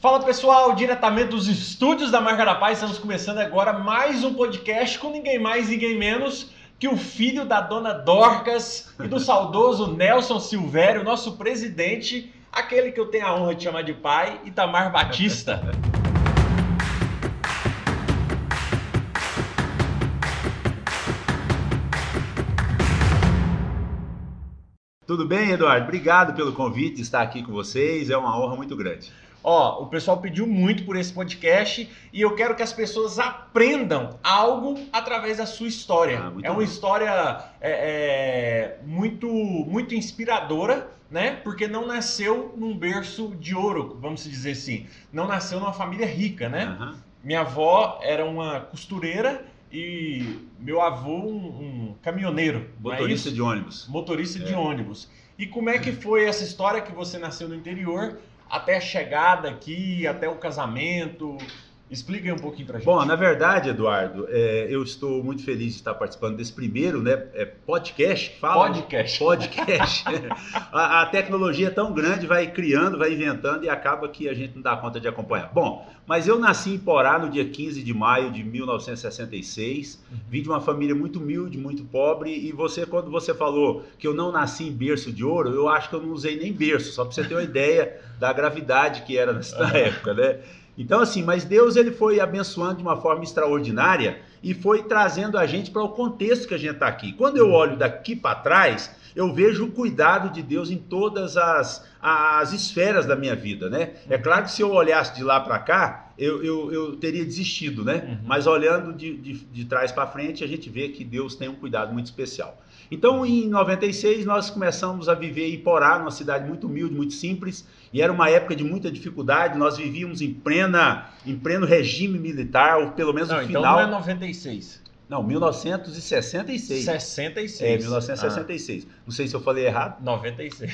Fala pessoal, diretamente dos estúdios da Marca da Paz, estamos começando agora mais um podcast com ninguém mais, ninguém menos que o filho da dona Dorcas e do saudoso Nelson Silvério, nosso presidente, aquele que eu tenho a honra de chamar de pai, Itamar Batista. Tudo bem, Eduardo? Obrigado pelo convite de estar aqui com vocês. É uma honra muito grande. Ó, o pessoal pediu muito por esse podcast e eu quero que as pessoas aprendam algo através da sua história. Ah, é uma bom. história é, é, muito, muito inspiradora, né? Porque não nasceu num berço de ouro, vamos dizer assim. Não nasceu numa família rica, né? Aham. Minha avó era uma costureira e meu avô um, um caminhoneiro. é Motorista isso? de ônibus. motorista de É. ônibus. E como é que foi essa história que você nasceu no interior até a chegada aqui, até o casamento? Explica um pouquinho pra gente. Bom, na verdade, Eduardo, é, eu estou muito feliz de estar participando desse primeiro né, é, podcast. Fala, podcast. Podcast. a, a tecnologia é tão grande, vai criando, vai inventando e acaba que a gente não dá conta de acompanhar. Bom, mas eu nasci em Porá no dia 15 de maio de 1966. Vim de uma família muito humilde, muito pobre. E você, quando você falou que eu não nasci em berço de ouro, eu acho que eu não usei nem berço, só para você ter uma ideia da gravidade que era nessa época, né? Então, assim, mas Deus ele foi abençoando de uma forma extraordinária e foi trazendo a gente para o contexto que a gente está aqui. Quando eu olho daqui para trás, eu vejo o cuidado de Deus em todas as, as esferas da minha vida, né? É claro que se eu olhasse de lá para cá, eu, eu, eu teria desistido, né? Uhum. Mas olhando de, de, de trás para frente, a gente vê que Deus tem um cuidado muito especial. Então, em 96, nós começamos a viver em Porá, numa cidade muito humilde, muito simples, e era uma época de muita dificuldade. Nós vivíamos em, plena, em pleno regime militar, ou pelo menos Não, no então final. não é 96. Não, 1966. 66. É, 1966. Não sei se eu falei errado. Ah, 96.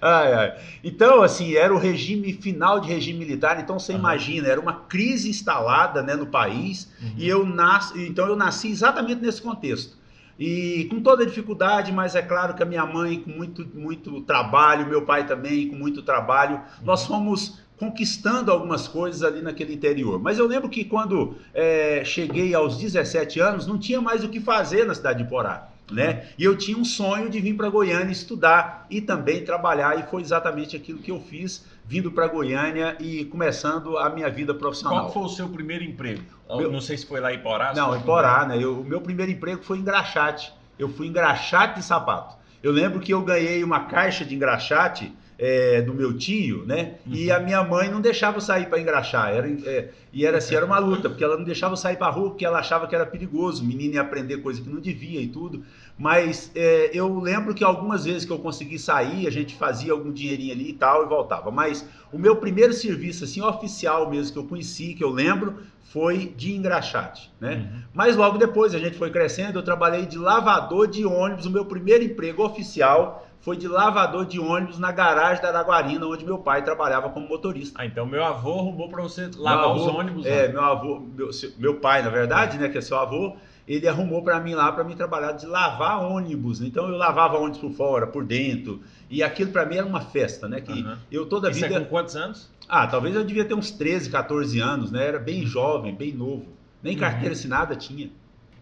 Ai, ai. Então, assim, era o regime final de regime militar, então você Aham. imagina, era uma crise instalada né, no país, Uhum. e eu nasci, então eu nasci exatamente nesse contexto. E com toda a dificuldade, mas é claro que a minha mãe com muito, muito trabalho, meu pai também com muito trabalho, nós fomos conquistando algumas coisas ali naquele interior. Mas eu lembro que quando é, cheguei aos 17 anos, não tinha mais o que fazer na cidade de Porá. Né? E eu tinha um sonho de vir para Goiânia estudar e também trabalhar, e foi exatamente aquilo que eu fiz, vindo para Goiânia e começando a minha vida profissional. Qual foi o seu primeiro emprego? Meu- Não sei se foi lá em Porá. Não, em Porá, né? Eu- o meu primeiro emprego foi em engraxate. Eu fui engraxate de sapato. Eu lembro que eu ganhei uma caixa de engraxate é, do meu tio, né? E Uhum. a minha mãe não deixava eu sair para engraxar. Era, é, e era assim, era uma luta, porque ela não deixava eu sair para rua, porque ela achava que era perigoso, o menino ia aprender coisa que não devia e tudo. Mas é, eu lembro que algumas vezes que eu consegui sair, a gente fazia algum dinheirinho ali e tal e voltava. Mas o meu primeiro serviço, assim, oficial mesmo, que eu conheci, que eu lembro, foi de engraxate, né? Uhum. Mas logo depois a gente foi crescendo, eu trabalhei de lavador de ônibus. O meu primeiro emprego oficial foi de lavador de ônibus na garagem da Araguarina, onde meu pai trabalhava como motorista. Ah, então meu avô arrumou pra você lavar Meu os avô- ônibus. É, lá. meu avô, meu, meu pai, na verdade, né, que é seu avô, ele arrumou para mim lá para mim trabalhar de lavar ônibus. Então eu lavava ônibus por fora, por dentro, e aquilo para mim era uma festa, né? Que Aham. eu toda a Isso é vida com quantos anos? Ah, talvez eu devia ter uns 13, 14 anos, né? Era bem jovem, bem novo. Nem Uhum. carteira assinada tinha.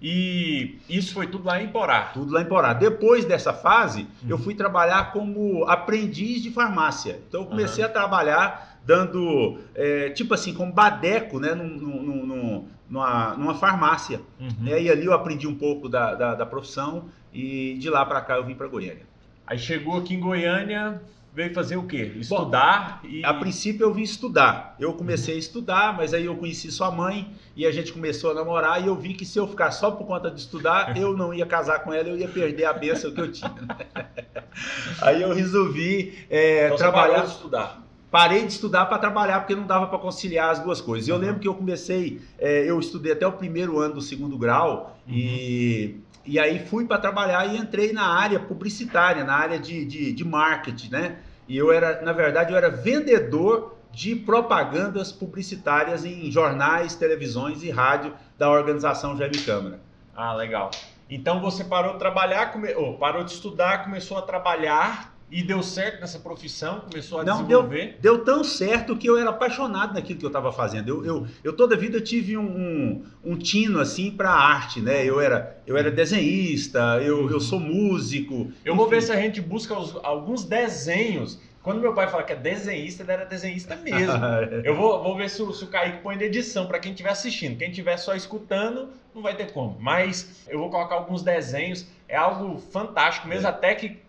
E isso foi tudo lá em Porá. Tudo lá em Porá. Depois dessa fase, Uhum. eu fui trabalhar como aprendiz de farmácia. Então eu comecei a trabalhar dando, é, tipo assim, como badeco, né? Num, num- num- numa, numa farmácia. Uhum. Né? E ali eu aprendi um pouco da, da, da profissão e de lá para cá eu vim para Goiânia. Aí chegou aqui em Goiânia, veio fazer o quê? Estudar e. A princípio eu vim estudar. Eu comecei a estudar, mas aí eu conheci sua mãe e a gente começou a namorar e eu vi que se eu ficar só por conta de estudar, eu não ia casar com ela, eu ia perder a bênção que eu tinha. aí eu resolvi é, Então você trabalhar. parou de estudar. Parei de estudar para trabalhar porque não dava para conciliar as duas coisas. Eu Uhum. lembro que eu comecei, é, eu estudei até o primeiro ano do segundo grau e, e aí fui para trabalhar e entrei na área publicitária, na área de, de, de marketing, né? E eu era, na verdade, eu era vendedor de propagandas publicitárias em jornais, televisões e rádio da organização Jaime Câmara. Ah, legal. Então você parou de trabalhar, come... oh, parou de estudar, começou a trabalhar e deu certo nessa profissão, começou a Não, desenvolver. Deu, deu tão certo que eu era apaixonado naquilo que eu estava fazendo. Eu, eu, eu toda a vida tive um, um, um tino assim para arte, né? Eu era, eu era desenhista, eu, eu sou músico. Eu vou enfim. ver se a gente busca os- alguns desenhos. Quando meu pai fala que é desenhista, ele era desenhista mesmo. Eu vou, vou ver se o, se o Kaique põe na edição para quem estiver assistindo. Quem estiver só escutando, não vai ter como. Mas eu vou colocar alguns desenhos. É algo fantástico mesmo, até que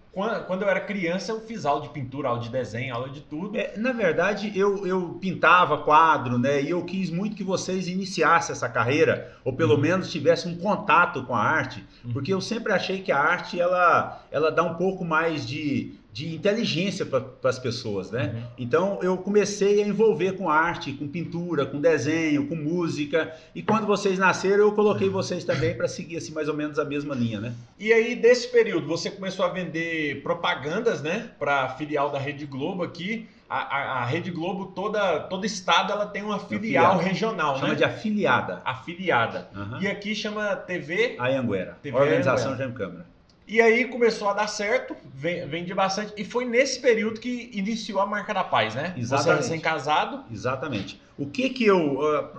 quando eu era criança eu fiz aula de pintura, aula de desenho, aula de tudo. É, na verdade, eu, eu pintava quadro, né? E eu quis muito que vocês iniciassem essa carreira, ou pelo Uhum. menos tivessem um contato com a arte, Uhum. porque eu sempre achei que a arte ela, ela dá um pouco mais de, de inteligência para as pessoas, né? Uhum. Então eu comecei a envolver com arte, com pintura, com desenho, com música. E quando vocês nasceram, eu coloquei vocês também para seguir assim mais ou menos a mesma linha, né? E aí, desse período, você começou a vender propagandas, né? Para filial da Rede Globo aqui. A, a- a Rede Globo, toda, todo estado, ela tem uma filial regional, Chama né? de afiliada. Afiliada. Aham. E aqui chama TV. A Anguera, TV Organização. Jaime Câmara. E aí começou a dar certo, ven- vendi bastante. E foi nesse período que iniciou a marca da paz, né? Você Exatamente. recém-casado. Exatamente. O que que eu,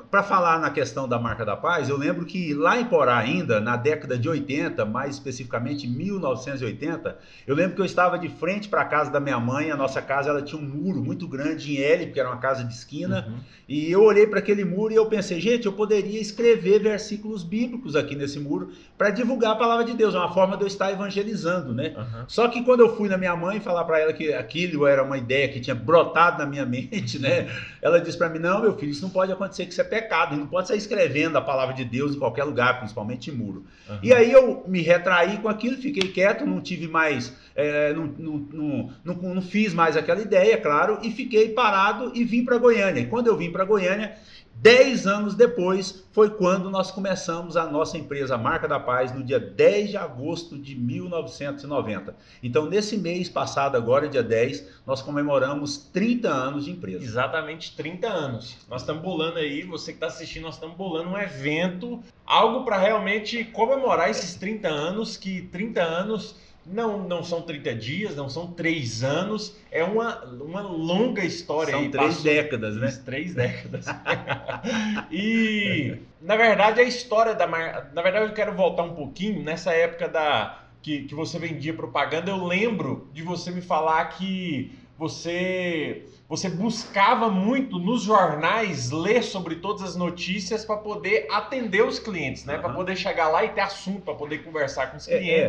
para falar na questão da marca da paz, eu lembro que lá em Porá ainda, na década de 80, mais especificamente 1980, eu lembro que eu estava de frente para a casa da minha mãe, a nossa casa ela tinha um muro muito grande em L, porque era uma casa de esquina, Uhum. e eu olhei para aquele muro e eu pensei, gente, eu poderia escrever versículos bíblicos aqui nesse muro para divulgar a palavra de Deus, é uma forma de eu estar evangelizando, né? Uhum. Só que quando eu fui na minha mãe falar para ela que aquilo era uma ideia que tinha brotado na minha mente, né? Ela disse para mim: "Não, meu filho, isso não pode acontecer, que isso é pecado, não pode sair escrevendo a palavra de Deus em qualquer lugar, principalmente em muro". Uhum. E aí eu me retraí com aquilo, fiquei quieto, não tive mais, é, não, não, não, não, não fiz mais aquela ideia, claro, e fiquei parado e vim para Goiânia. E quando eu vim para Goiânia, dez anos depois, foi quando nós começamos a nossa empresa Marca da Paz, no dia 10 de agosto de 1990. Então, nesse mês passado, agora, dia 10, nós comemoramos 30 anos de empresa. Exatamente 30 anos. Nós estamos bolando aí, você que está assistindo, nós estamos bolando um evento, algo para realmente comemorar esses 30 anos, que 30 anos não, não são 30 dias, não são 3 anos, é uma, uma longa história São aí. três passou- décadas, né? Três décadas. e, na verdade, a história da marca. Na verdade, eu quero voltar um pouquinho nessa época da que, que você vendia propaganda. Eu lembro de você me falar que você você buscava muito nos jornais ler sobre todas as notícias para poder atender os clientes, né? Para Aham. poder chegar lá e ter assunto para poder conversar com os É, é.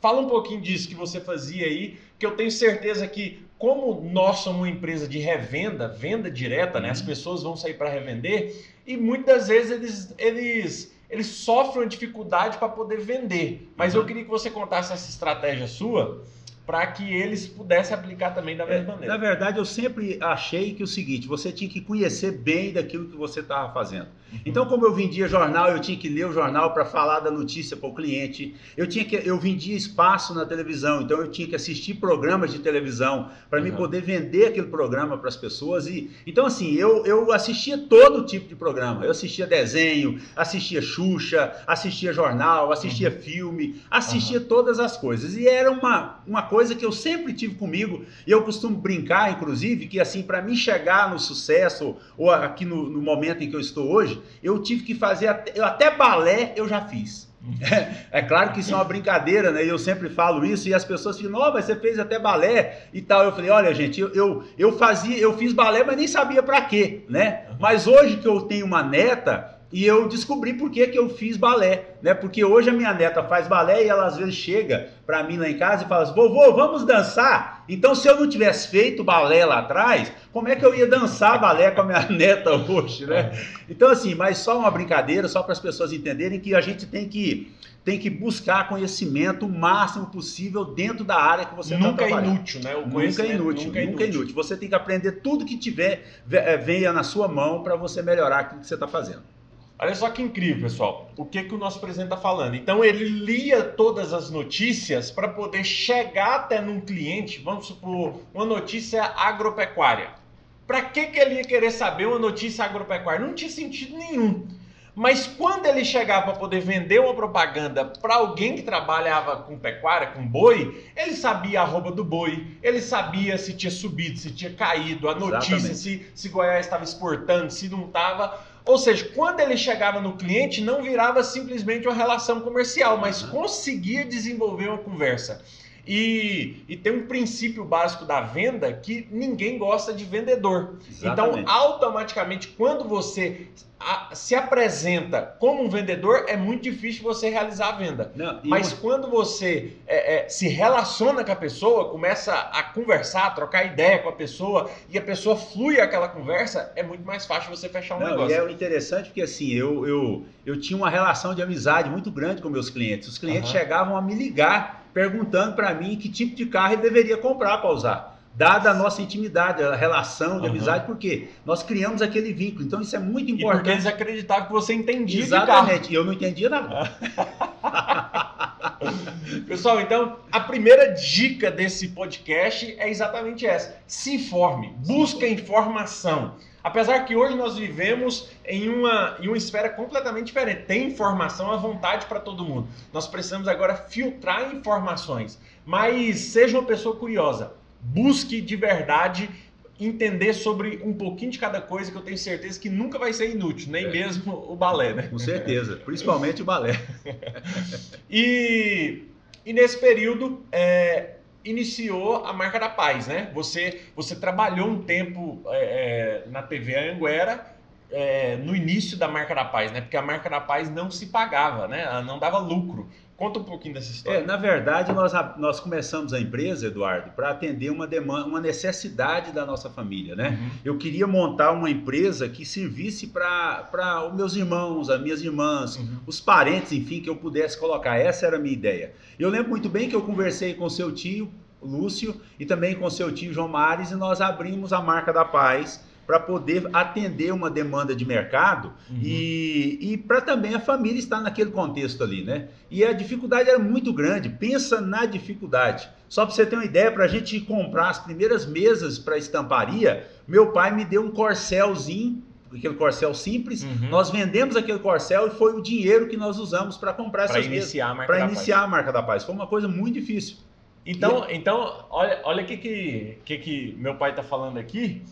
Fala um pouquinho disso que você fazia aí, que eu tenho certeza que, como nós somos uma empresa de revenda, venda direta, né? As Uhum. pessoas vão sair para revender e muitas vezes eles, eles, eles sofrem uma dificuldade para poder vender. Mas Uhum. eu queria que você contasse essa estratégia sua para que eles pudessem aplicar também da É, mesma na maneira. verdade, eu sempre achei que o seguinte, você tinha que conhecer bem daquilo que você estava fazendo. Então, como eu vendia jornal, eu tinha que ler o jornal para falar da notícia para o cliente. Eu tinha que, eu vendia espaço na televisão, então eu tinha que assistir programas de televisão para me Uhum. poder vender aquele programa para as pessoas. E então, assim, eu, eu assistia todo tipo de programa. Eu assistia desenho, assistia Xuxa, assistia jornal, assistia filme, assistia todas as coisas. E era uma, uma coisa que eu sempre tive comigo. E eu costumo brincar, inclusive, que assim, para mim chegar no sucesso ou aqui no, no momento em que eu estou hoje, eu tive que fazer até, eu, até balé eu já fiz. É, claro que isso é uma brincadeira, né? E eu sempre falo isso e as pessoas ficam, não, mas você fez até balé e tal. Eu falei, olha, gente, eu, eu, eu fazia, eu fiz balé, mas nem sabia para quê, né? Mas hoje que eu tenho uma neta, e eu descobri por que, que eu fiz balé, né? Porque hoje a minha neta faz balé e ela às vezes chega para mim lá em casa e fala assim, vovô, vamos dançar? Então se eu não tivesse feito balé lá atrás, como é que eu ia dançar balé com a minha neta hoje, né? Então assim, mas só uma brincadeira, só para as pessoas entenderem que a gente tem que tem que buscar conhecimento o máximo possível dentro da área que você está nunca é trabalhando. inútil, né? O Nunca é inútil, nunca é é inútil. Você tem que aprender tudo que tiver, ve- eh, venha na sua mão para você melhorar aquilo que você está fazendo. Olha só que incrível, pessoal. O que, que o nosso presidente está falando? Então, ele lia todas as notícias para poder chegar até num cliente, vamos supor, uma notícia agropecuária. Para que, que ele ia querer saber uma notícia agropecuária? Não tinha sentido nenhum. Mas quando ele chegava para poder vender uma propaganda para alguém que trabalhava com pecuária, com boi, ele sabia a arroba do boi, ele sabia se tinha subido, se tinha caído, a notícia, se, se Goiás estava exportando, se não estava. Ou seja, quando ele chegava no cliente, não virava simplesmente uma relação comercial, mas uhum. conseguia desenvolver uma conversa. E, e, tem um princípio básico da venda que ninguém gosta de vendedor. Então, Exatamente. Então, automaticamente, quando você a, se apresenta como um vendedor, é muito difícil você realizar a venda. Não, Mas uma... quando você é, é, se relaciona com a pessoa, começa a conversar, a trocar ideia com a pessoa e a pessoa flui aquela conversa, é muito mais fácil você fechar um Não, negócio. E é interessante porque assim, eu, eu, eu tinha uma relação de amizade muito grande com meus clientes. Os clientes uhum. chegavam a me ligar perguntando para mim que tipo de carro ele deveria comprar para usar dada a nossa intimidade, a relação de uhum. amizade, porque nós criamos aquele vínculo. Então isso é muito importante. E porque eles acreditavam que você entendia Exatamente, e eu não entendia nada. Pessoal, então a primeira dica desse podcast é exatamente essa: se informe, busque informação. Apesar que hoje nós vivemos em uma, em uma esfera completamente diferente. Tem informação à vontade para todo mundo. Nós precisamos agora filtrar informações. Mas seja uma pessoa curiosa busque de verdade entender sobre um pouquinho de cada coisa que eu tenho certeza que nunca vai ser inútil, nem é. mesmo o balé, né? Com certeza, principalmente o balé. e, e nesse período é, iniciou a marca da paz, né? Você, você trabalhou um tempo é, é, na TV Anguera é, no início da marca da paz, né? Porque a marca da paz não se pagava, né? Ela não dava lucro. Conta um pouquinho dessa história. É, na verdade, nós, nós começamos a empresa, Eduardo, para atender uma demanda, uma necessidade da nossa família, né? Uhum. Eu queria montar uma empresa que servisse para os meus irmãos, as minhas irmãs, uhum. os parentes, enfim, que eu pudesse colocar. Essa era a minha ideia. Eu lembro muito bem que eu conversei com seu tio, Lúcio, e também com seu tio João Mares, e nós abrimos a marca da paz para poder atender uma demanda de mercado uhum. e, e para também a família estar naquele contexto ali, né? E a dificuldade era muito grande. Pensa na dificuldade. Só para você ter uma ideia, para a gente comprar as primeiras mesas para estamparia, meu pai me deu um corcelzinho aquele corcel simples, uhum. nós vendemos aquele corcel e foi o dinheiro que nós usamos para comprar pra essas iniciar mesas. Para iniciar a marca da paz. Foi uma coisa muito difícil. Então, e... então olha, olha o que, que, que, que meu pai está falando aqui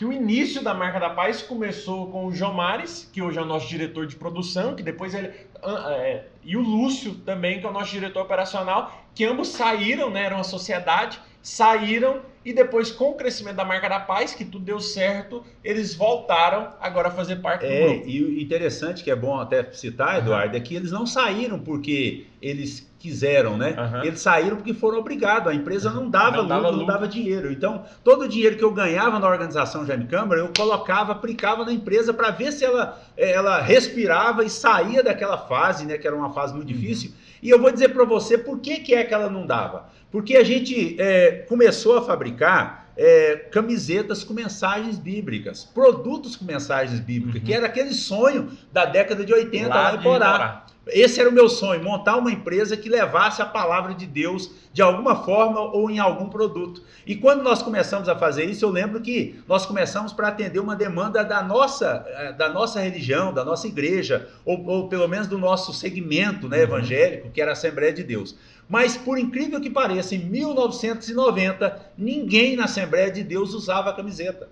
que o início da marca da paz começou com o João Mares, que hoje é o nosso diretor de produção, que depois ele. É, e o Lúcio também, que é o nosso diretor operacional, que ambos saíram, né? Era uma sociedade, saíram e depois, com o crescimento da marca da paz, que tudo deu certo, eles voltaram agora a fazer parte é, do grupo. E o interessante, que é bom até citar, Eduardo, uhum. é que eles não saíram porque eles quiseram, né? Uhum. Eles saíram porque foram obrigados. A empresa não dava não lucro, dava não dava dinheiro. Então, todo o dinheiro que eu ganhava na organização Jaime Câmara, eu colocava, aplicava na empresa para ver se ela, eh, ela respirava e saía daquela fase, né? Que era uma fase muito uhum. difícil. E eu vou dizer para você por que, que é que ela não dava. Porque a gente é, começou a fabricar é, camisetas com mensagens bíblicas, produtos com mensagens bíblicas, uhum. que era aquele sonho da década de 80 lá, lá em Porá. Esse era o meu sonho, montar uma empresa que levasse a palavra de Deus de alguma forma ou em algum produto. E quando nós começamos a fazer isso, eu lembro que nós começamos para atender uma demanda da nossa, eh, da nossa religião, da nossa igreja, ou, ou pelo menos do nosso segmento né, uhum. evangélico, que era a Assembleia de Deus. Mas por incrível que pareça, em 1990, ninguém na Assembleia de Deus usava a camiseta.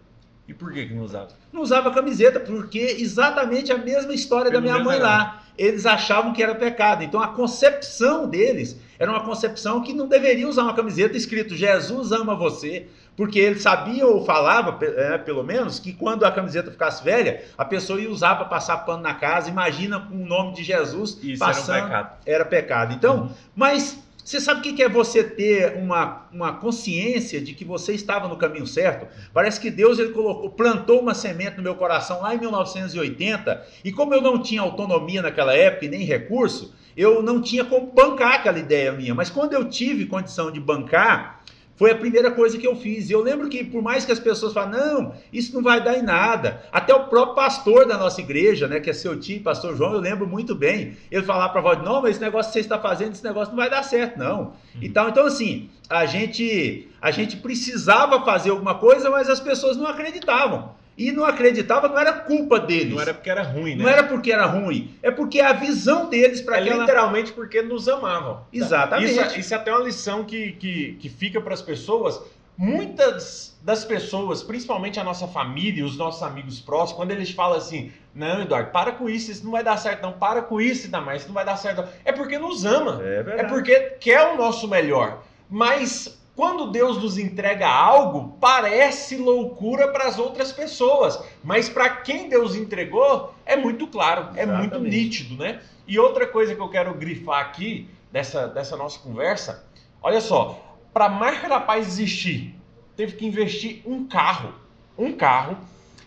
E por que, que não usava? Não usava camiseta, porque exatamente a mesma história Pelo da minha mãe lá. Eles achavam que era pecado. Então a concepção deles era uma concepção que não deveria usar uma camiseta escrito Jesus ama você, porque eles sabiam ou falava, é, pelo menos, que quando a camiseta ficasse velha, a pessoa ia usar para passar pano na casa. Imagina com o nome de Jesus Isso passando. Era, um pecado. era pecado. Então, uhum. mas você sabe o que é você ter uma, uma consciência de que você estava no caminho certo? Parece que Deus ele colocou, plantou uma semente no meu coração lá em 1980, e como eu não tinha autonomia naquela época e nem recurso, eu não tinha como bancar aquela ideia minha. Mas quando eu tive condição de bancar, foi a primeira coisa que eu fiz. E eu lembro que, por mais que as pessoas falem, não, isso não vai dar em nada. Até o próprio pastor da nossa igreja, né, que é seu tio, pastor João, eu lembro muito bem. Ele falava para a voz, não, mas esse negócio que você está fazendo, esse negócio não vai dar certo, não. Uhum. Então, então, assim, a gente, a gente precisava fazer alguma coisa, mas as pessoas não acreditavam. E não acreditava, não era culpa deles. Não era porque era ruim, né? Não era porque era ruim, é porque a visão deles para é aquela... literalmente porque nos amavam. Exatamente. Isso, isso é até uma lição que, que, que fica para as pessoas. Muitas das pessoas, principalmente a nossa família, os nossos amigos próximos, quando eles falam assim, não, Eduardo, para com isso, isso não vai dar certo, não, para com isso, mais, isso não vai dar certo. Não. É porque nos ama. É, é porque quer o nosso melhor. Mas quando Deus nos entrega algo, parece loucura para as outras pessoas, mas para quem Deus entregou, é muito claro, Exatamente. é muito nítido, né? E outra coisa que eu quero grifar aqui dessa, dessa nossa conversa, olha só, para a marca da paz existir, teve que investir um carro, um carro,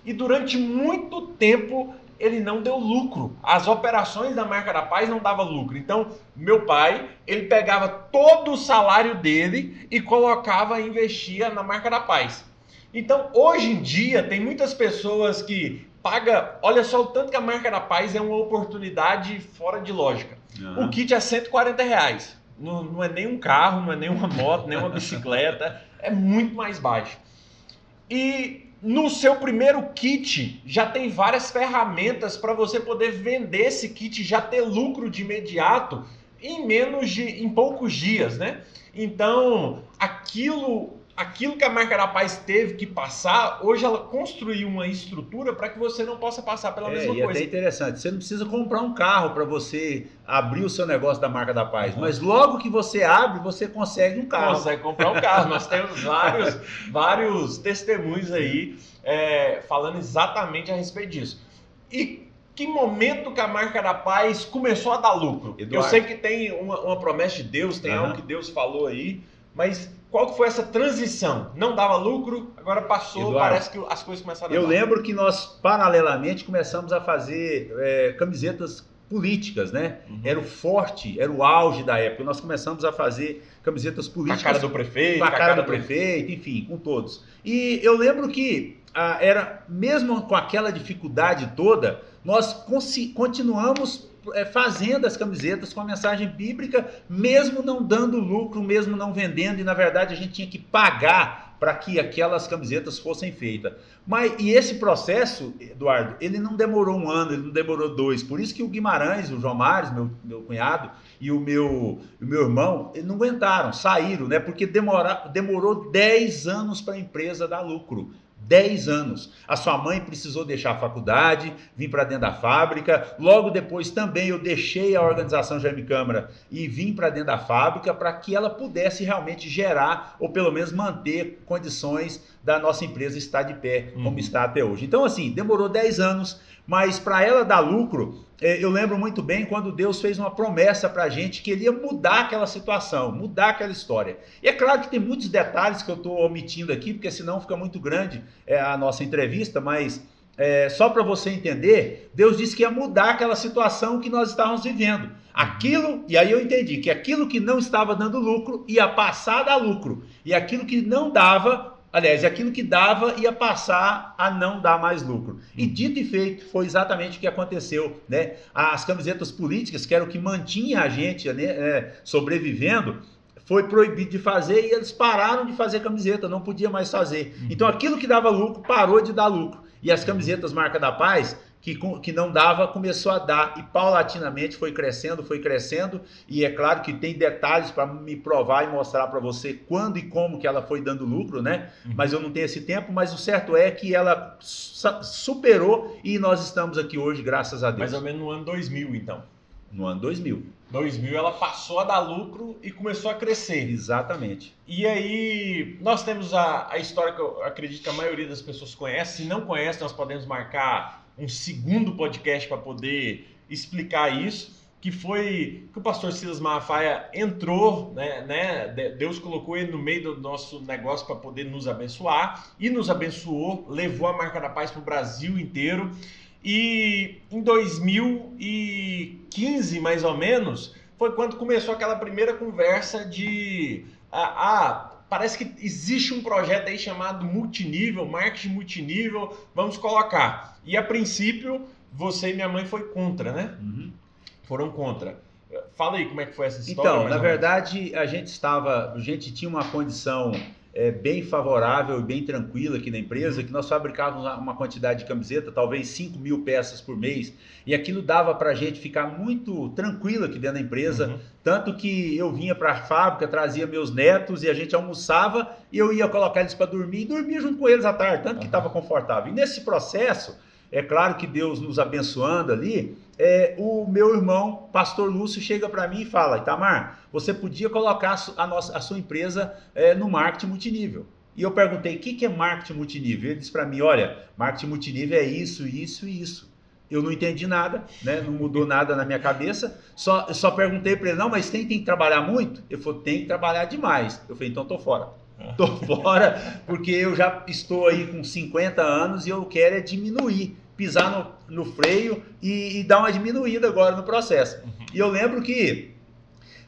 e durante muito tempo ele não deu lucro. As operações da marca da paz não davam lucro. Então, meu pai, ele pegava todo o salário dele e colocava e investia na marca da paz. Então, hoje em dia, tem muitas pessoas que paga, olha só o tanto que a marca da paz é uma oportunidade fora de lógica. Uhum. O kit é 140 reais. Não, não é nem um carro, não é nem uma moto, nem uma bicicleta, é muito mais baixo. E no seu primeiro kit já tem várias ferramentas para você poder vender esse kit, já ter lucro de imediato em menos de em poucos dias, né? Então, aquilo aquilo que a marca da paz teve que passar, hoje ela construiu uma estrutura para que você não possa passar pela é, mesma e coisa. É interessante. Você não precisa comprar um carro para você abrir o seu negócio da marca da paz, mas logo que você abre, você consegue um carro. Consegue comprar um carro. Nós temos vários, vários testemunhos aí é, falando exatamente a respeito disso. E que momento que a marca da paz começou a dar lucro? Eduardo. Eu sei que tem uma, uma promessa de Deus, tem uhum. algo que Deus falou aí, mas qual que foi essa transição? Não dava lucro, agora passou, Eduardo, parece que as coisas começaram a Eu lembro que nós, paralelamente, começamos a fazer é, camisetas políticas, né? Uhum. Era o forte, era o auge da época. Nós começamos a fazer camisetas políticas. Com a cara do prefeito. Com a cara, do, do prefeito, enfim, com todos. E eu lembro que ah, era, mesmo com aquela dificuldade toda, nós continuamos fazendo as camisetas com a mensagem bíblica, mesmo não dando lucro, mesmo não vendendo, e na verdade a gente tinha que pagar para que aquelas camisetas fossem feitas. Mas e esse processo, Eduardo, ele não demorou um ano, ele não demorou dois. Por isso que o Guimarães, o João Mares, meu, meu cunhado, e o meu, o meu irmão, não aguentaram, saíram, né? Porque demora, demorou 10 anos para a empresa dar lucro. 10 anos. A sua mãe precisou deixar a faculdade, vim para dentro da fábrica. Logo depois também eu deixei a organização Jaime Câmara e vim para dentro da fábrica para que ela pudesse realmente gerar ou pelo menos manter condições da nossa empresa estar de pé, como uhum. está até hoje. Então, assim, demorou 10 anos, mas para ela dar lucro, eu lembro muito bem quando Deus fez uma promessa para a gente que ele ia mudar aquela situação, mudar aquela história. E é claro que tem muitos detalhes que eu estou omitindo aqui, porque senão fica muito grande é, a nossa entrevista, mas é, só para você entender, Deus disse que ia mudar aquela situação que nós estávamos vivendo. Aquilo, e aí eu entendi que aquilo que não estava dando lucro ia passar a dar lucro, e aquilo que não dava Aliás, aquilo que dava ia passar a não dar mais lucro. E uhum. dito e feito, foi exatamente o que aconteceu. Né? As camisetas políticas, que era o que mantinha a gente né, é, sobrevivendo, foi proibido de fazer e eles pararam de fazer camiseta, não podia mais fazer. Uhum. Então aquilo que dava lucro parou de dar lucro. E as camisetas Marca da Paz que, que não dava, começou a dar e paulatinamente foi crescendo, foi crescendo. E é claro que tem detalhes para me provar e mostrar para você quando e como que ela foi dando lucro, né? Uhum. Mas eu não tenho esse tempo. Mas o certo é que ela superou e nós estamos aqui hoje, graças a Deus. Mais ou menos no ano 2000, então. No ano 2000. 2000 ela passou a dar lucro e começou a crescer. Exatamente. E aí, nós temos a, a história que eu acredito que a maioria das pessoas conhece. Se não conhece, nós podemos marcar um segundo podcast para poder explicar isso, que foi que o pastor Silas Malafaia entrou, né, né, Deus colocou ele no meio do nosso negócio para poder nos abençoar e nos abençoou, levou a marca da paz para o Brasil inteiro. E em 2015, mais ou menos, foi quando começou aquela primeira conversa de ah, ah parece que existe um projeto aí chamado multinível, marketing multinível, vamos colocar. E a princípio, você e minha mãe foi contra, né? Uhum. Foram contra. Fala aí como é que foi essa história. Então, na verdade, a gente estava, a gente tinha uma condição é, bem favorável e bem tranquila aqui na empresa, que nós fabricávamos uma quantidade de camiseta, talvez 5 mil peças por mês, e aquilo dava para a gente ficar muito tranquilo aqui dentro da empresa, uhum. tanto que eu vinha para a fábrica, trazia meus netos e a gente almoçava e eu ia colocar eles para dormir e dormia junto com eles à tarde, tanto que estava confortável. E nesse processo, é claro que Deus nos abençoando ali, é, o meu irmão, pastor Lúcio, chega para mim e fala: Itamar, você podia colocar a, nossa, a sua empresa é, no marketing multinível. E eu perguntei: o que, que é marketing multinível? Ele disse para mim: olha, marketing multinível é isso, isso e isso. Eu não entendi nada, né? não mudou nada na minha cabeça. Só, só perguntei para ele: não, mas tem, tem que trabalhar muito? Ele falou: tem que trabalhar demais. Eu falei: então estou fora. Estou fora porque eu já estou aí com 50 anos e eu quero é diminuir pisar no, no freio e, e, dar uma diminuída agora no processo. Uhum. E eu lembro que,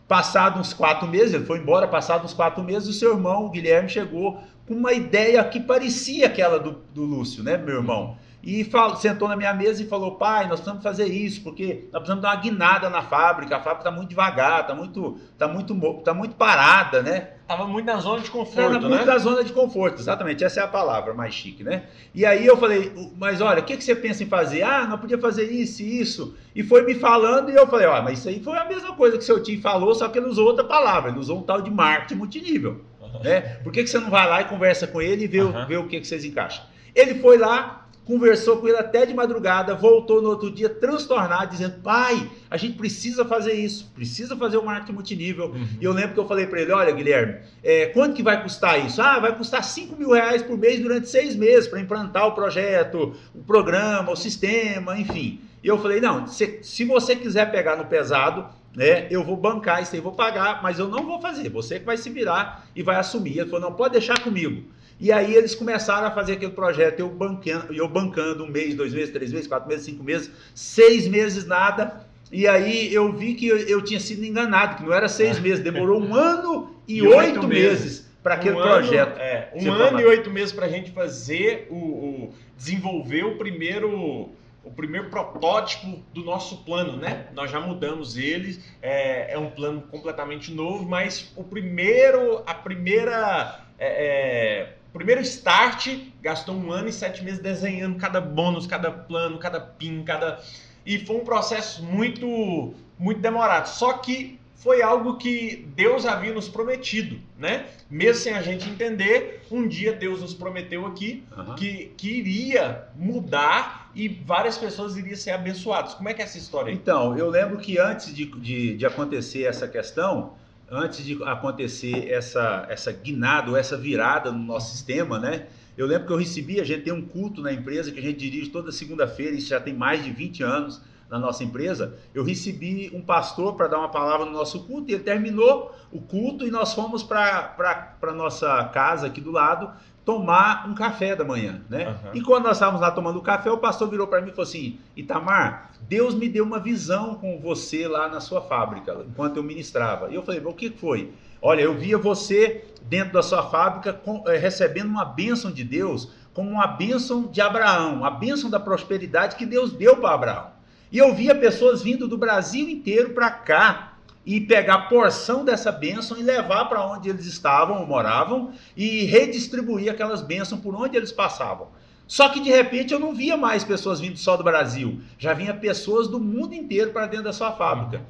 passado uns quatro meses, ele foi embora, passado uns quatro meses, o seu irmão, o Guilherme, chegou com uma ideia que parecia aquela do, do Lúcio, né, meu irmão? E falou, sentou na minha mesa e falou: pai, nós precisamos fazer isso, porque nós precisamos dar uma guinada na fábrica, a fábrica está muito devagar, está muito, tá muito, tá muito parada, né? Tava muito na zona de conforto, Tava muito né? na zona de conforto, exatamente, essa é a palavra mais chique, né? E aí eu falei, mas olha, o que, que você pensa em fazer? Ah, não podia fazer isso e isso. E foi me falando e eu falei, ó, mas isso aí foi a mesma coisa que o seu tio falou, só que ele usou outra palavra, ele usou um tal de marketing multinível. Né? Por que, que você não vai lá e conversa com ele e vê, uhum. vê o que, que vocês encaixam? Ele foi lá, conversou com ele até de madrugada, voltou no outro dia transtornado, dizendo: pai, a gente precisa fazer isso, precisa fazer o marketing multinível. Uhum. E eu lembro que eu falei para ele: olha, Guilherme, é, quanto que vai custar isso? Ah, vai custar 5 mil reais por mês durante seis meses para implantar o projeto, o programa, o sistema, enfim. E eu falei: não, se, se você quiser pegar no pesado, né, eu vou bancar isso aí, vou pagar, mas eu não vou fazer, você que vai se virar e vai assumir. Ele falou: não, pode deixar comigo. E aí eles começaram a fazer aquele projeto, eu bancando, eu bancando um mês, dois meses, três meses, quatro meses, cinco meses, seis meses nada. E aí eu vi que eu, eu tinha sido enganado, que não era seis meses, demorou um ano e, e oito, oito, meses para aquele um projeto. Ano, é, um ano e oito meses para a gente fazer o, o, desenvolver o primeiro o primeiro protótipo do nosso plano, né? Nós já mudamos ele, é, é um plano completamente novo, mas o primeiro, a primeira é, é primeiro start, gastou um ano e sete meses desenhando cada bônus, cada plano, cada pin, cada. E foi um processo muito, muito demorado. Só que foi algo que Deus havia nos prometido, né? Mesmo sem a gente entender, um dia Deus nos prometeu aqui uhum. que, que iria mudar e várias pessoas iriam ser abençoadas. Como é que é essa história aí? Então, eu lembro que antes de, de, de acontecer essa questão, antes de acontecer essa, essa guinada, essa virada no nosso sistema, né? Eu lembro que eu recebi, a gente tem um culto na empresa que a gente dirige toda segunda-feira, isso já tem mais de 20 anos na nossa empresa. Eu recebi um pastor para dar uma palavra no nosso culto e ele terminou o culto e nós fomos para a nossa casa aqui do lado tomar um café da manhã, né? Uhum. E quando nós estávamos lá tomando o café, o pastor virou para mim e falou assim: Itamar, Deus me deu uma visão com você lá na sua fábrica, enquanto eu ministrava. E eu falei: o que foi? Olha, eu via você dentro da sua fábrica com, é, recebendo uma bênção de Deus, como uma bênção de Abraão, a bênção da prosperidade que Deus deu para Abraão. E eu via pessoas vindo do Brasil inteiro para cá e pegar porção dessa bênção e levar para onde eles estavam ou moravam e redistribuir aquelas bênçãos por onde eles passavam. Só que de repente eu não via mais pessoas vindo só do Brasil, já vinha pessoas do mundo inteiro para dentro da sua fábrica.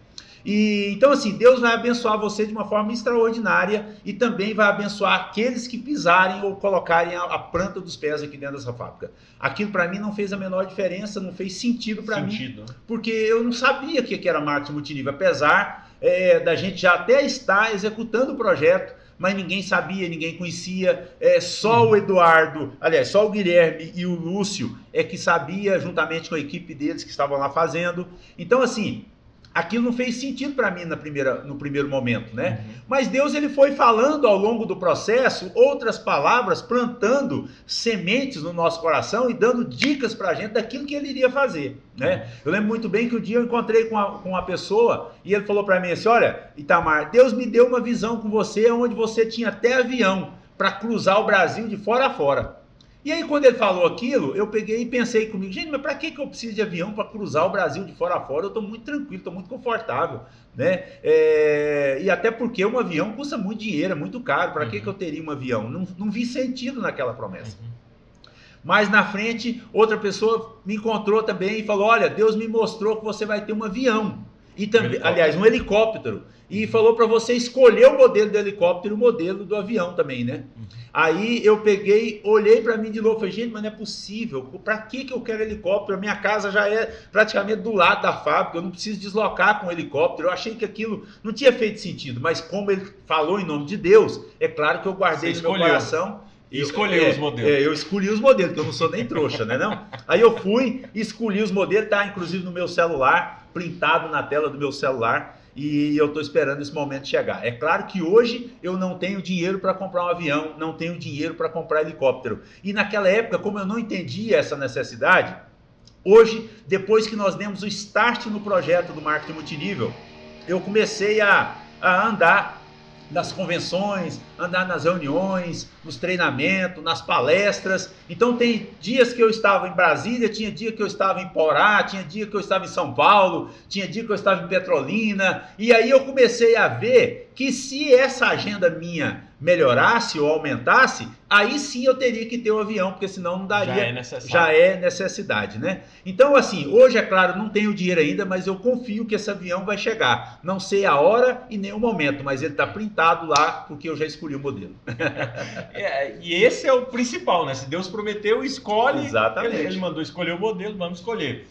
E então assim, Deus vai abençoar você de uma forma extraordinária e também vai abençoar aqueles que pisarem ou colocarem a, a planta dos pés aqui dentro dessa fábrica. Aquilo para mim não fez a menor diferença, não fez sentido para mim, porque eu não sabia o que era marketing multinível, apesar é, da gente já até estar executando o projeto, mas ninguém sabia, ninguém conhecia. É, só o Eduardo, aliás, só o Guilherme e o Lúcio é que sabia, juntamente com a equipe deles que estavam lá fazendo. Então, assim, aquilo não fez sentido para mim na primeira, no primeiro momento, né? Uhum. Mas Deus ele foi falando ao longo do processo outras palavras, plantando sementes no nosso coração e dando dicas para a gente daquilo que ele iria fazer, né? Eu lembro muito bem que o um dia eu encontrei com, a, com uma pessoa e ele falou para mim assim, olha, Itamar, Deus me deu uma visão com você onde você tinha até avião para cruzar o Brasil de fora a fora. E aí, quando ele falou aquilo, eu peguei e pensei comigo, gente, mas para que, que eu preciso de avião para cruzar o Brasil de fora a fora? Eu estou muito tranquilo, estou muito confortável, né? É... E até porque um avião custa muito dinheiro, é muito caro. Para uhum. que, que eu teria um avião? Não, não vi sentido naquela promessa. Uhum. Mas na frente, outra pessoa me encontrou também e falou: Olha, Deus me mostrou que você vai ter um avião. E também, um aliás, um helicóptero. E falou para você escolher o modelo do helicóptero e o modelo do avião também, né? Uhum. Aí eu peguei, olhei para mim de novo, falei, gente, mas não é possível. Para que, que eu quero helicóptero? A minha casa já é praticamente do lado da fábrica, eu não preciso deslocar com helicóptero. Eu achei que aquilo não tinha feito sentido, mas como ele falou em nome de Deus, é claro que eu guardei no meu coração e escolheu é, os modelos. É, eu escolhi os modelos, porque eu não sou nem trouxa, né? Não? Aí eu fui, escolhi os modelos, tá inclusive no meu celular, printado na tela do meu celular, e eu estou esperando esse momento chegar. É claro que hoje eu não tenho dinheiro para comprar um avião, não tenho dinheiro para comprar helicóptero. E naquela época, como eu não entendia essa necessidade, hoje, depois que nós demos o start no projeto do marketing multinível, eu comecei a, a andar nas convenções, andar nas reuniões, nos treinamentos, nas palestras. Então tem dias que eu estava em Brasília, tinha dia que eu estava em Porá, tinha dia que eu estava em São Paulo, tinha dia que eu estava em Petrolina. E aí eu comecei a ver que se essa agenda minha melhorasse ou aumentasse, aí sim eu teria que ter o um avião, porque senão não daria. Já é, necessário. já é necessidade, né? Então, assim, hoje, é claro, não tenho dinheiro ainda, mas eu confio que esse avião vai chegar. Não sei a hora e nem o momento, mas ele está printado lá porque eu já escolhi o modelo. é, e esse é o principal, né? Se Deus prometeu, escolhe. Exatamente. Ele, ele mandou escolher o modelo, vamos escolher.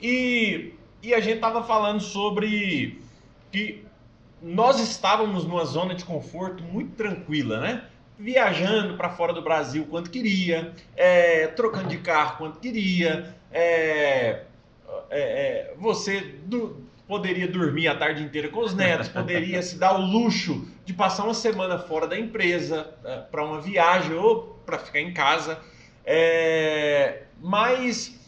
E, e a gente estava falando sobre que nós estávamos numa zona de conforto muito tranquila, né? Viajando para fora do Brasil quando queria, é, trocando de carro quando queria, é, é, é você do, poderia dormir a tarde inteira com os netos, poderia se dar o luxo de passar uma semana fora da empresa é, para uma viagem ou para ficar em casa, é, mas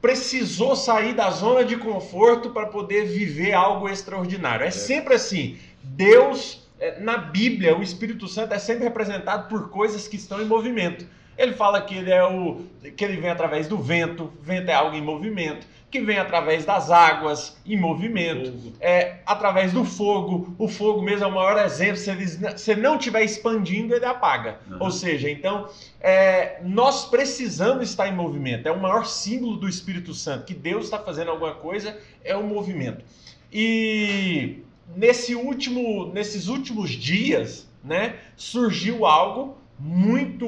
precisou sair da zona de conforto para poder viver algo extraordinário. É, é. sempre assim. Deus, é, na Bíblia, o Espírito Santo é sempre representado por coisas que estão em movimento. Ele fala que ele é o que ele vem através do vento, vento é algo em movimento, que vem através das águas em movimento, é através do fogo. O fogo mesmo é o maior exemplo. Se ele, se não estiver expandindo, ele apaga. Uhum. Ou seja, então é, nós precisamos estar em movimento. É o maior símbolo do Espírito Santo que Deus está fazendo alguma coisa é o movimento. E nesse último, nesses últimos dias, né, surgiu algo muito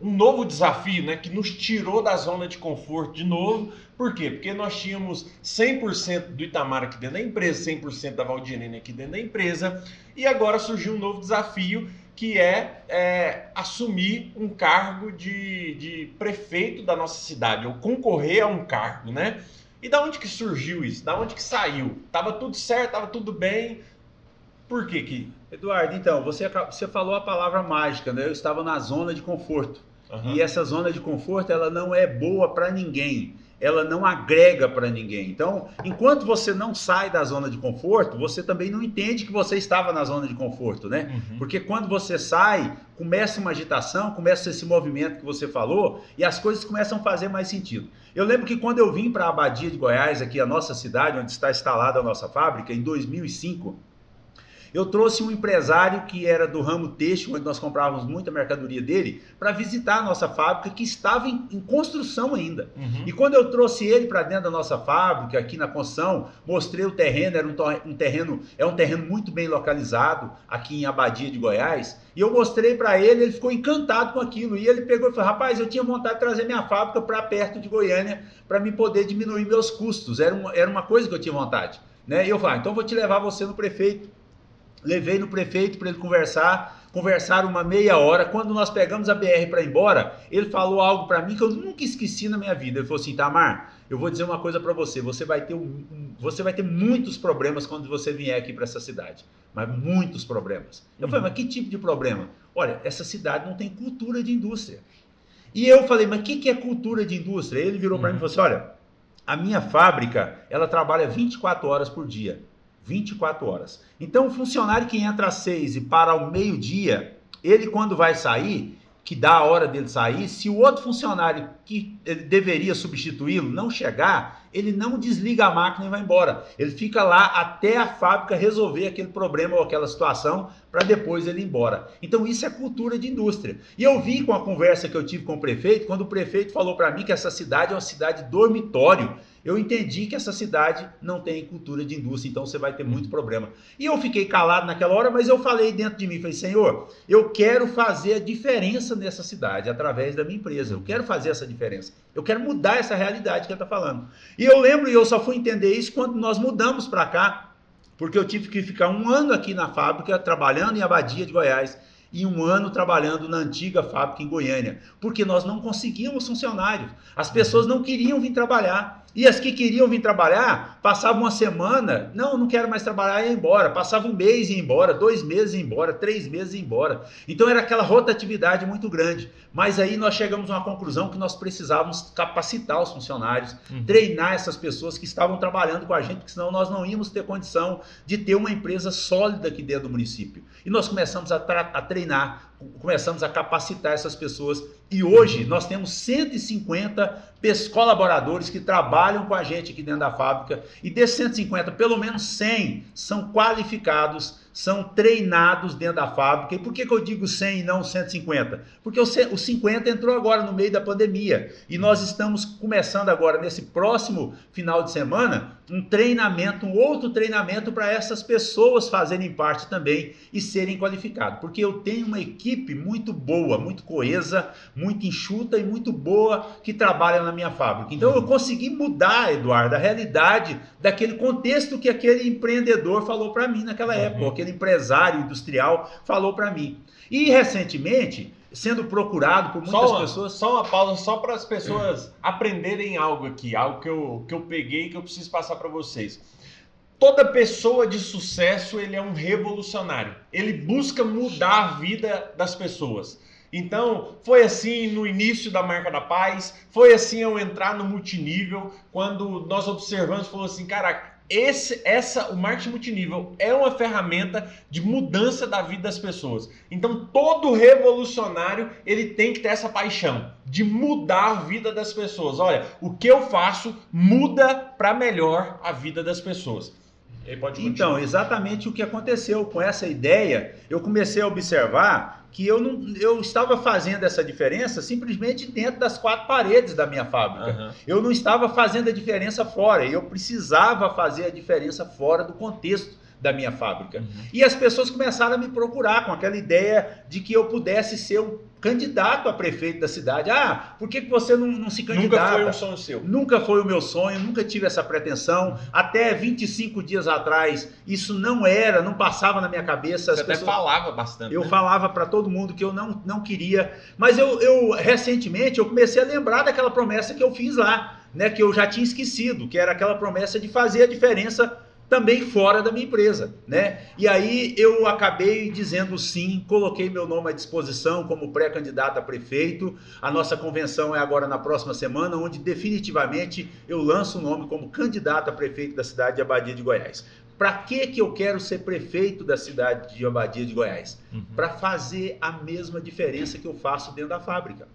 um novo desafio, né, que nos tirou da zona de conforto de novo. Por quê? Porque nós tínhamos 100% do Itamar aqui dentro da empresa, 100% da Valdirene aqui dentro da empresa, e agora surgiu um novo desafio que é, é assumir um cargo de, de prefeito da nossa cidade, ou concorrer a um cargo, né? E da onde que surgiu isso? Da onde que saiu? Tava tudo certo, tava tudo bem. Por que que... Eduardo, então, você, você falou a palavra mágica, né? Eu estava na zona de conforto. Uhum. E essa zona de conforto, ela não é boa para ninguém ela não agrega para ninguém. Então, enquanto você não sai da zona de conforto, você também não entende que você estava na zona de conforto, né? Uhum. Porque quando você sai, começa uma agitação, começa esse movimento que você falou e as coisas começam a fazer mais sentido. Eu lembro que quando eu vim para a Abadia de Goiás, aqui a nossa cidade, onde está instalada a nossa fábrica, em 2005, eu trouxe um empresário que era do ramo têxtil, onde nós comprávamos muita mercadoria dele, para visitar a nossa fábrica que estava em, em construção ainda. Uhum. E quando eu trouxe ele para dentro da nossa fábrica, aqui na construção, mostrei o terreno, era um, um, terreno, é um terreno muito bem localizado aqui em Abadia de Goiás. E eu mostrei para ele, ele ficou encantado com aquilo. E ele pegou e falou: Rapaz, eu tinha vontade de trazer minha fábrica para perto de Goiânia para me poder diminuir meus custos. Era uma, era uma coisa que eu tinha vontade. Né? E eu falei: ah, Então vou te levar você no prefeito Levei no prefeito para ele conversar, conversaram uma meia hora. Quando nós pegamos a BR para ir embora, ele falou algo para mim que eu nunca esqueci na minha vida. Ele falou assim: Tamar, eu vou dizer uma coisa para você. Você vai ter um, você vai ter muitos problemas quando você vier aqui para essa cidade, mas muitos problemas. Eu falei: mas que tipo de problema? Olha, essa cidade não tem cultura de indústria. E eu falei: mas o que, que é cultura de indústria? Ele virou para mim e falou assim: olha, a minha fábrica ela trabalha 24 horas por dia. 24 horas. Então, o funcionário que entra às 6 e para ao meio-dia, ele quando vai sair, que dá a hora dele sair, se o outro funcionário que deveria substituí-lo não chegar, ele não desliga a máquina e vai embora. Ele fica lá até a fábrica resolver aquele problema ou aquela situação para depois ele ir embora. Então isso é cultura de indústria. E eu vi com a conversa que eu tive com o prefeito, quando o prefeito falou para mim que essa cidade é uma cidade dormitório, eu entendi que essa cidade não tem cultura de indústria, então você vai ter muito problema. E eu fiquei calado naquela hora, mas eu falei dentro de mim, falei, Senhor, eu quero fazer a diferença nessa cidade através da minha empresa. Eu quero fazer essa diferença. Eu quero mudar essa realidade que ele está falando. E eu lembro, e eu só fui entender isso quando nós mudamos para cá, porque eu tive que ficar um ano aqui na fábrica, trabalhando em Abadia de Goiás e um ano trabalhando na antiga fábrica em Goiânia, porque nós não conseguíamos funcionários. As pessoas não queriam vir trabalhar. E as que queriam vir trabalhar, passavam uma semana, não, não quero mais trabalhar e ia embora. Passava um mês e ia embora, dois meses e ia embora, três meses e ia embora. Então era aquela rotatividade muito grande. Mas aí nós chegamos a uma conclusão que nós precisávamos capacitar os funcionários, uhum. treinar essas pessoas que estavam trabalhando com a gente, porque senão nós não íamos ter condição de ter uma empresa sólida aqui dentro do município. E nós começamos a, a treinar começamos a capacitar essas pessoas e hoje nós temos 150 colaboradores que trabalham com a gente aqui dentro da fábrica. E desses 150, pelo menos 100 são qualificados são treinados dentro da fábrica. E por que, que eu digo 100 e não 150? Porque o, 50 entrou agora no meio da pandemia. E nós estamos começando agora, nesse próximo final de semana, um treinamento, um outro treinamento para essas pessoas fazerem parte também e serem qualificados. Porque eu tenho uma equipe muito boa, muito coesa, muito enxuta e muito boa que trabalha na minha fábrica. Então eu consegui mudar, Eduardo, a realidade daquele contexto que aquele empreendedor falou para mim naquela época, uhum. Aquele empresário industrial falou para mim. E recentemente, sendo procurado por muitas só uma, pessoas. Só uma pausa, só para as pessoas aprenderem algo aqui, algo que eu, que eu peguei que eu preciso passar para vocês. Toda pessoa de sucesso, ele é um revolucionário. Ele busca mudar a vida das pessoas. Então, foi assim no início da Marca da Paz, foi assim ao entrar no multinível, quando nós observamos, falou assim, cara, esse, essa, o marketing multinível é uma ferramenta de mudança da vida das pessoas. Então, todo revolucionário ele tem que ter essa paixão de mudar a vida das pessoas. Olha, o que eu faço muda para melhor a vida das pessoas. Então, exatamente o que aconteceu com essa ideia, eu comecei a observar que eu não eu estava fazendo essa diferença simplesmente dentro das quatro paredes da minha fábrica. Uhum. Eu não estava fazendo a diferença fora, eu precisava fazer a diferença fora do contexto da minha fábrica. Uhum. E as pessoas começaram a me procurar com aquela ideia de que eu pudesse ser um candidato a prefeito da cidade. Ah, por que, que você não, não se candidata? Nunca foi um sonho seu. Nunca foi o meu sonho, nunca tive essa pretensão. Até 25 dias atrás, isso não era, não passava na minha cabeça. As você pessoas... até falava bastante. Eu né? falava para todo mundo que eu não, não queria. Mas eu, eu, recentemente, eu comecei a lembrar daquela promessa que eu fiz lá, né? Que eu já tinha esquecido, que era aquela promessa de fazer a diferença também fora da minha empresa, né? E aí eu acabei dizendo sim, coloquei meu nome à disposição como pré-candidato a prefeito. A nossa convenção é agora na próxima semana, onde definitivamente eu lanço o nome como candidato a prefeito da cidade de Abadia de Goiás. Para que que eu quero ser prefeito da cidade de Abadia de Goiás? Uhum. Para fazer a mesma diferença que eu faço dentro da fábrica.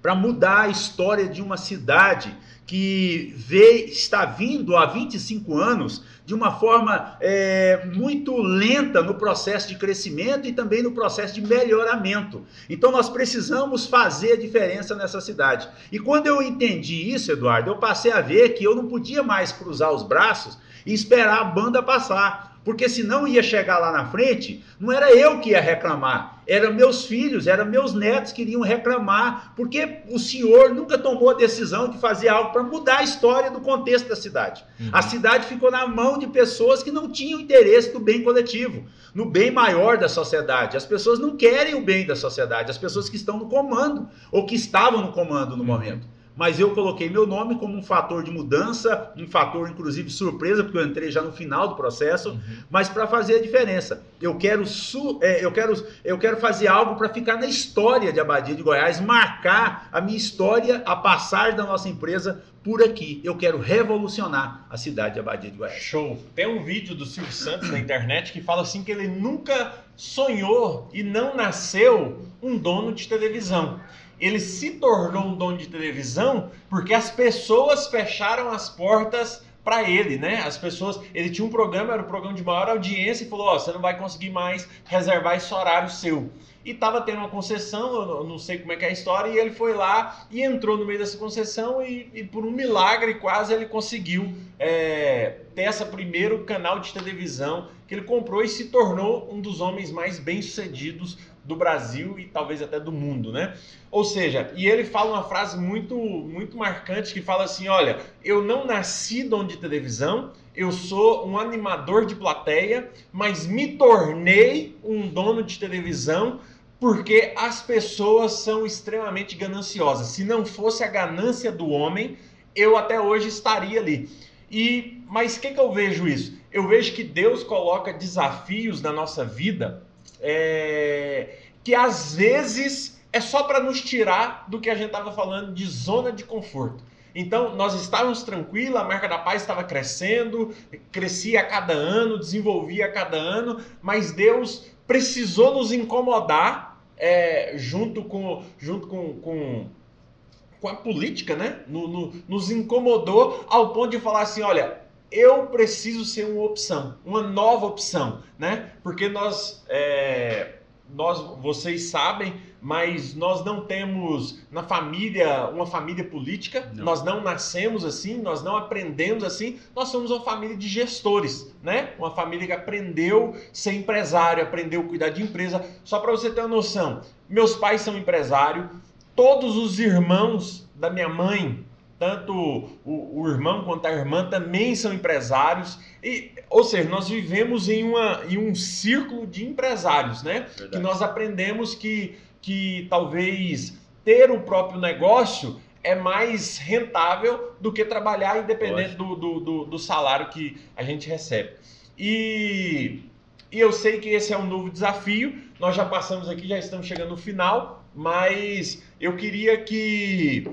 Para mudar a história de uma cidade que vê, está vindo há 25 anos de uma forma é, muito lenta no processo de crescimento e também no processo de melhoramento. Então nós precisamos fazer a diferença nessa cidade. E quando eu entendi isso, Eduardo, eu passei a ver que eu não podia mais cruzar os braços e esperar a banda passar. Porque senão ia chegar lá na frente, não era eu que ia reclamar, eram meus filhos, eram meus netos que iriam reclamar, porque o senhor nunca tomou a decisão de fazer algo para mudar a história do contexto da cidade. Uhum. A cidade ficou na mão de pessoas que não tinham interesse no bem coletivo, no bem maior da sociedade. As pessoas não querem o bem da sociedade, as pessoas que estão no comando ou que estavam no comando no uhum. momento. Mas eu coloquei meu nome como um fator de mudança, um fator inclusive surpresa, porque eu entrei já no final do processo, uhum. mas para fazer a diferença. Eu quero, su, é, eu quero, eu quero fazer algo para ficar na história de Abadia de Goiás, marcar a minha história, a passagem da nossa empresa por aqui. Eu quero revolucionar a cidade de Abadia de Goiás. Show! Tem um vídeo do Silvio Santos na internet que fala assim que ele nunca sonhou e não nasceu um dono de televisão. Ele se tornou um dono de televisão porque as pessoas fecharam as portas para ele, né? As pessoas, ele tinha um programa, era o um programa de maior audiência e falou: "Ó, oh, você não vai conseguir mais reservar esse horário seu" e estava tendo uma concessão, eu não sei como é que é a história, e ele foi lá e entrou no meio dessa concessão e, e por um milagre quase ele conseguiu é, ter essa primeiro canal de televisão que ele comprou e se tornou um dos homens mais bem-sucedidos do Brasil e talvez até do mundo, né? Ou seja, e ele fala uma frase muito muito marcante que fala assim, olha, eu não nasci dono de televisão, eu sou um animador de plateia, mas me tornei um dono de televisão porque as pessoas são extremamente gananciosas. Se não fosse a ganância do homem, eu até hoje estaria ali. E mas que, que eu vejo isso? Eu vejo que Deus coloca desafios na nossa vida é, que às vezes é só para nos tirar do que a gente estava falando de zona de conforto. Então, nós estávamos tranquilos, a marca da paz estava crescendo, crescia a cada ano, desenvolvia a cada ano, mas Deus precisou nos incomodar é, junto, com, junto com, com, com a política, né? No, no, nos incomodou ao ponto de falar assim: olha, eu preciso ser uma opção, uma nova opção, né? Porque nós. É, nós, vocês sabem, mas nós não temos na família uma família política, não. nós não nascemos assim, nós não aprendemos assim, nós somos uma família de gestores, né? Uma família que aprendeu ser empresário, aprendeu a cuidar de empresa. Só para você ter uma noção, meus pais são empresários, todos os irmãos da minha mãe tanto o, o, irmão quanto a irmã também são empresários. E, ou seja, nós vivemos em, uma, em um círculo de empresários, né? Verdade. Que nós aprendemos que, que talvez ter o próprio negócio é mais rentável do que trabalhar independente do, do, do, do, salário que a gente recebe. E, e eu sei que esse é um novo desafio. Nós já passamos aqui, já estamos chegando no final, mas eu queria que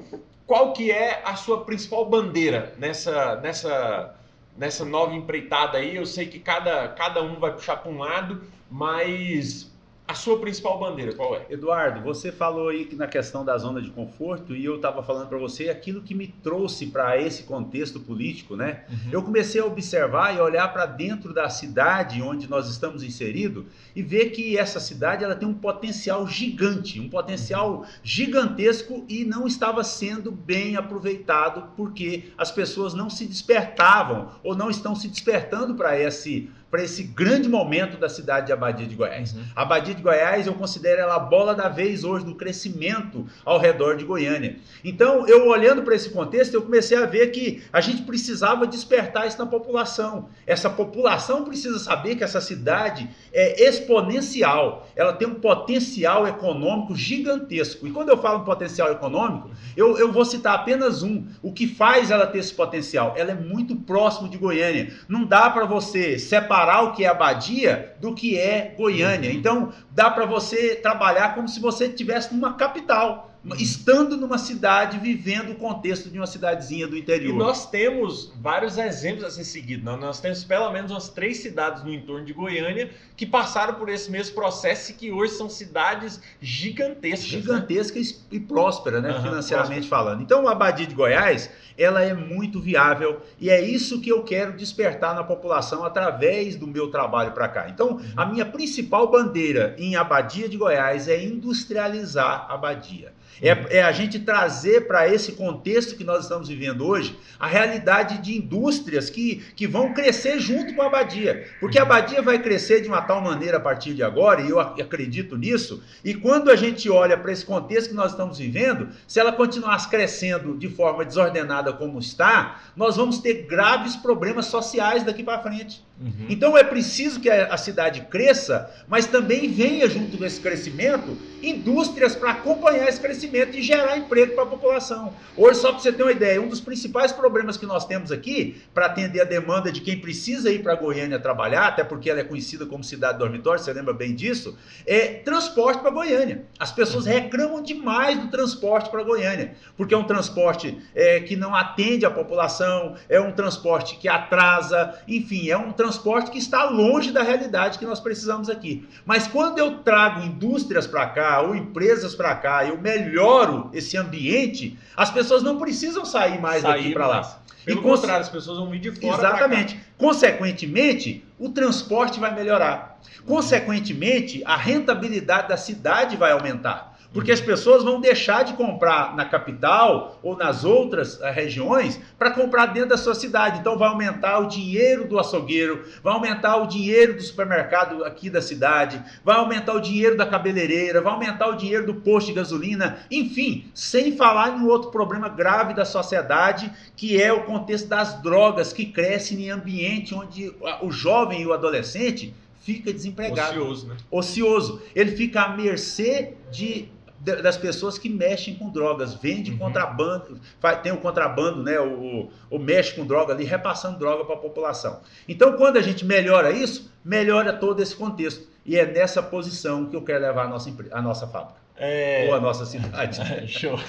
qual que é a sua principal bandeira nessa, nessa, nessa nova empreitada aí? Eu sei que cada, cada um vai puxar para um lado, mas a sua principal bandeira, qual é? Eduardo, você falou aí na questão da zona de conforto e eu estava falando para você aquilo que me trouxe para esse contexto político, né? Uhum. Eu comecei a observar e olhar para dentro da cidade onde nós estamos inseridos e ver que essa cidade ela tem um potencial gigante, um potencial gigantesco e não estava sendo bem aproveitado porque as pessoas não se despertavam ou não estão se despertando para esse para esse grande momento da cidade de Abadia de Goiás. Uhum. Abadia de Goiás, eu considero ela a bola da vez hoje no crescimento ao redor de Goiânia. Então, eu olhando para esse contexto, eu comecei a ver que a gente precisava despertar isso na população. Essa população precisa saber que essa cidade é exponencial, ela tem um potencial econômico gigantesco. E quando eu falo em potencial econômico, eu, eu vou citar apenas um. O que faz ela ter esse potencial? Ela é muito próximo de Goiânia. Não dá para você separar separar o que é Abadia do que é Goiânia. Então, dá para você trabalhar como se você estivesse numa capital estando numa cidade, vivendo o contexto de uma cidadezinha do interior. E nós temos vários exemplos a ser seguidos. Nós temos pelo menos umas três cidades no entorno de Goiânia que passaram por esse mesmo processo e que hoje são cidades gigantescas. Né? Gigantescas né? e prósperas, né? Uhum, financeiramente próspera. falando. Então, a Abadia de Goiás, ela é muito viável e é isso que eu quero despertar na população através do meu trabalho para cá. Então, uhum. a minha principal bandeira em Abadia de Goiás é industrializar a Abadia. É, é a gente trazer para esse contexto que nós estamos vivendo hoje a realidade de indústrias que, que vão crescer junto com a abadia. Porque a abadia vai crescer de uma tal maneira a partir de agora, e eu acredito nisso, e quando a gente olha para esse contexto que nós estamos vivendo, se ela continuar crescendo de forma desordenada como está, nós vamos ter graves problemas sociais daqui para frente. Uhum. Então é preciso que a cidade cresça, mas também venha junto com esse crescimento indústrias para acompanhar esse crescimento e gerar emprego para a população. Hoje, só para você ter uma ideia, um dos principais problemas que nós temos aqui para atender a demanda de quem precisa ir para Goiânia trabalhar, até porque ela é conhecida como cidade dormitório, você lembra bem disso, é transporte para Goiânia. As pessoas uhum. reclamam demais do transporte para Goiânia, porque é um transporte é, que não atende a população, é um transporte que atrasa, enfim, é um transporte que está longe da realidade que nós precisamos aqui. Mas quando eu trago indústrias para cá, ou empresas para cá, eu melhoro esse ambiente, as pessoas não precisam sair mais sair daqui para lá. Pelo e contrário, as pessoas vão vir de fora. Exatamente. Consequentemente, o transporte vai melhorar. Consequentemente, a rentabilidade da cidade vai aumentar. Porque as pessoas vão deixar de comprar na capital ou nas outras uh, regiões para comprar dentro da sua cidade. Então vai aumentar o dinheiro do açougueiro, vai aumentar o dinheiro do supermercado aqui da cidade, vai aumentar o dinheiro da cabeleireira, vai aumentar o dinheiro do posto de gasolina, enfim, sem falar em outro problema grave da sociedade, que é o contexto das drogas que crescem em ambiente onde o jovem e o adolescente fica desempregado. Ocioso, né? Ocioso. Ele fica à mercê de das pessoas que mexem com drogas, vende uhum. contrabando, tem o contrabando, né, o, o mexe com droga ali, repassando droga para a população. Então, quando a gente melhora isso, melhora todo esse contexto. E é nessa posição que eu quero levar a nossa, a nossa fábrica. É... Ou a nossa cidade. Show.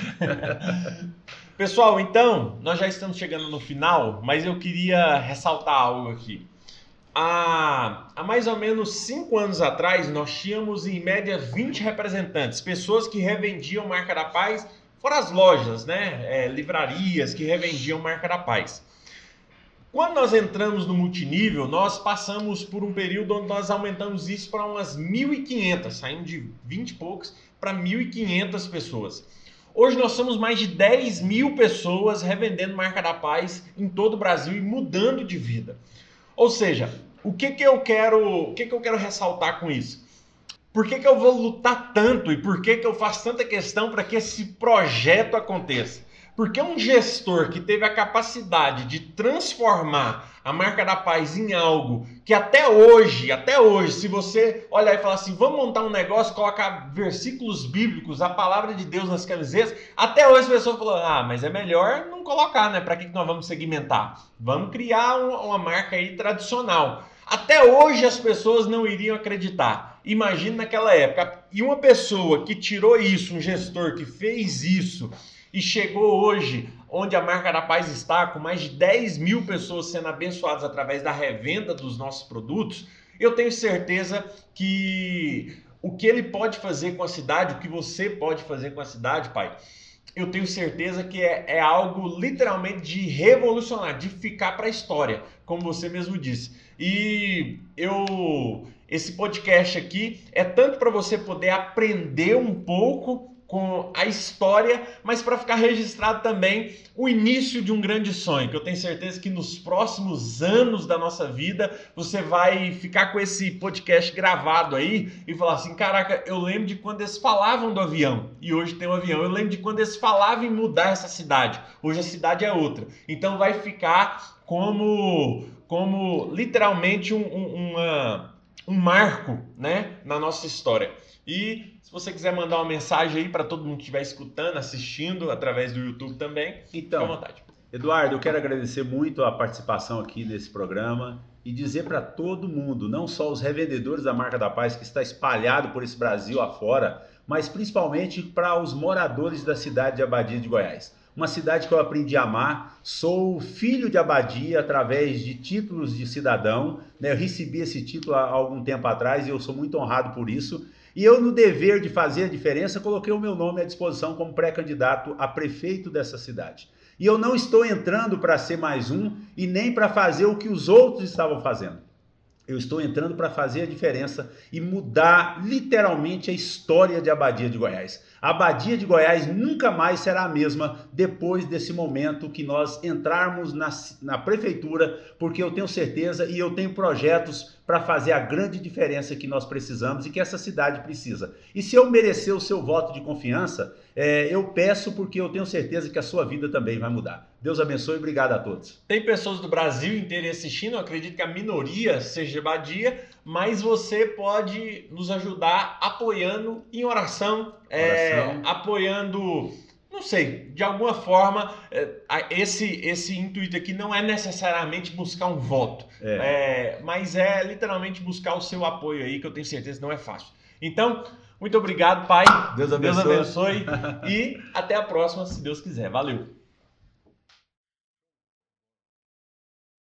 Pessoal, então, nós já estamos chegando no final, mas eu queria ressaltar algo aqui. Há, há mais ou menos cinco anos atrás, nós tínhamos em média 20 representantes, pessoas que revendiam marca da paz, fora as lojas, né? É, livrarias que revendiam marca da paz. Quando nós entramos no multinível, nós passamos por um período onde nós aumentamos isso para umas 1.500, saindo de 20 e poucos para 1.500 pessoas. Hoje nós somos mais de 10 mil pessoas revendendo marca da paz em todo o Brasil e mudando de vida. Ou seja, o que, que eu quero, o que, que eu quero ressaltar com isso? Por que, que eu vou lutar tanto e por que, que eu faço tanta questão para que esse projeto aconteça? Porque um gestor que teve a capacidade de transformar a marca da paz em algo que até hoje, até hoje, se você olhar e falar assim, vamos montar um negócio, colocar versículos bíblicos, a palavra de Deus nas camisetas, até hoje as pessoas falam, ah, mas é melhor não colocar, né? Para que nós vamos segmentar? Vamos criar uma marca aí tradicional. Até hoje as pessoas não iriam acreditar. Imagina naquela época. E uma pessoa que tirou isso, um gestor que fez isso, e chegou hoje onde a marca da paz está, com mais de 10 mil pessoas sendo abençoadas através da revenda dos nossos produtos, eu tenho certeza que o que ele pode fazer com a cidade, o que você pode fazer com a cidade, pai, eu tenho certeza que é, é algo literalmente de revolucionar, de ficar para a história, como você mesmo disse. E eu esse podcast aqui é tanto para você poder aprender um pouco com a história, mas para ficar registrado também o início de um grande sonho, que eu tenho certeza que nos próximos anos da nossa vida você vai ficar com esse podcast gravado aí e falar assim: caraca, eu lembro de quando eles falavam do avião e hoje tem um avião. Eu lembro de quando eles falavam em mudar essa cidade, hoje a cidade é outra. Então vai ficar como, como literalmente um, um, uma, um marco né, na nossa história. E se você quiser mandar uma mensagem aí para todo mundo que estiver escutando, assistindo através do YouTube também, então, fique à vontade. Eduardo, eu quero agradecer muito a participação aqui nesse programa e dizer para todo mundo, não só os revendedores da marca da paz que está espalhado por esse Brasil afora, mas principalmente para os moradores da cidade de Abadia de Goiás. Uma cidade que eu aprendi a amar, sou filho de Abadia através de títulos de cidadão, né? eu recebi esse título há algum tempo atrás e eu sou muito honrado por isso. E eu, no dever de fazer a diferença, coloquei o meu nome à disposição como pré-candidato a prefeito dessa cidade. E eu não estou entrando para ser mais um e nem para fazer o que os outros estavam fazendo. Eu estou entrando para fazer a diferença e mudar literalmente a história de Abadia de Goiás. A Abadia de Goiás nunca mais será a mesma depois desse momento que nós entrarmos na, na prefeitura, porque eu tenho certeza e eu tenho projetos para fazer a grande diferença que nós precisamos e que essa cidade precisa. E se eu merecer o seu voto de confiança, é, eu peço porque eu tenho certeza que a sua vida também vai mudar. Deus abençoe e obrigado a todos. Tem pessoas do Brasil inteiro assistindo, eu acredito que a minoria seja Badia, mas você pode nos ajudar apoiando em oração, é, oração. É, apoiando não sei, de alguma forma, é, esse, esse intuito aqui não é necessariamente buscar um voto, é. É, mas é literalmente buscar o seu apoio aí, que eu tenho certeza que não é fácil. Então, muito obrigado, Pai. Deus abençoe. Deus abençoe. e até a próxima, se Deus quiser. Valeu.